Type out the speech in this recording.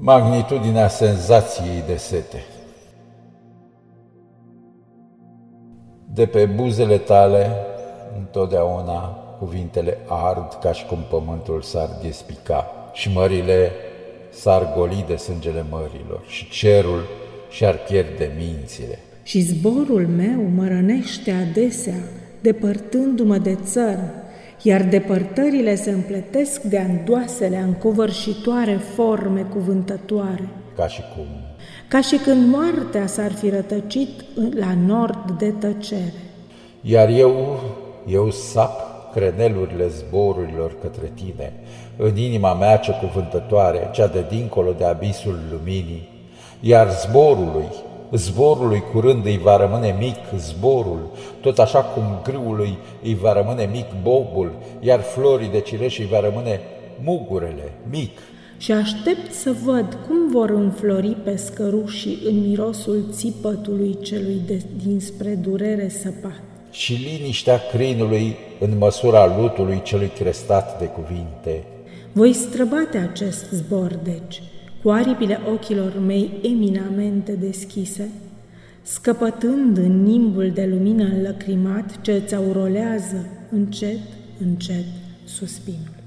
Magnitudinea senzației de sete. De pe buzele tale, întotdeauna cuvintele ard ca și cum pământul s-ar despica și mările s-ar goli de sângele mărilor și cerul și-ar pierde mințile. Și zborul meu mă rănește adesea, depărtându-mă de țărm, iar depărtările se împletesc de andoasele încovărșitoare forme cuvântătoare. Ca și cum? Ca și când moartea s-ar fi rătăcit la nord de tăcere. Iar eu, eu sap crenelurile zborurilor către tine, în inima mea ce cuvântătoare, cea de dincolo de abisul luminii, iar zborului, zborului curând îi va rămâne mic zborul, tot așa cum grâului îi va rămâne mic bobul, iar florii de cireș îi va rămâne mugurele, mic. Și aștept să văd cum vor înflori pe scărușii în mirosul țipătului celui de, dinspre durere săpat. Și liniștea crinului în măsura lutului celui crestat de cuvinte. Voi străbate acest zbor, deci, cu aripile ochilor mei eminamente deschise, scăpătând în nimbul de lumină înlăcrimat ce îți aurolează încet, încet suspinul.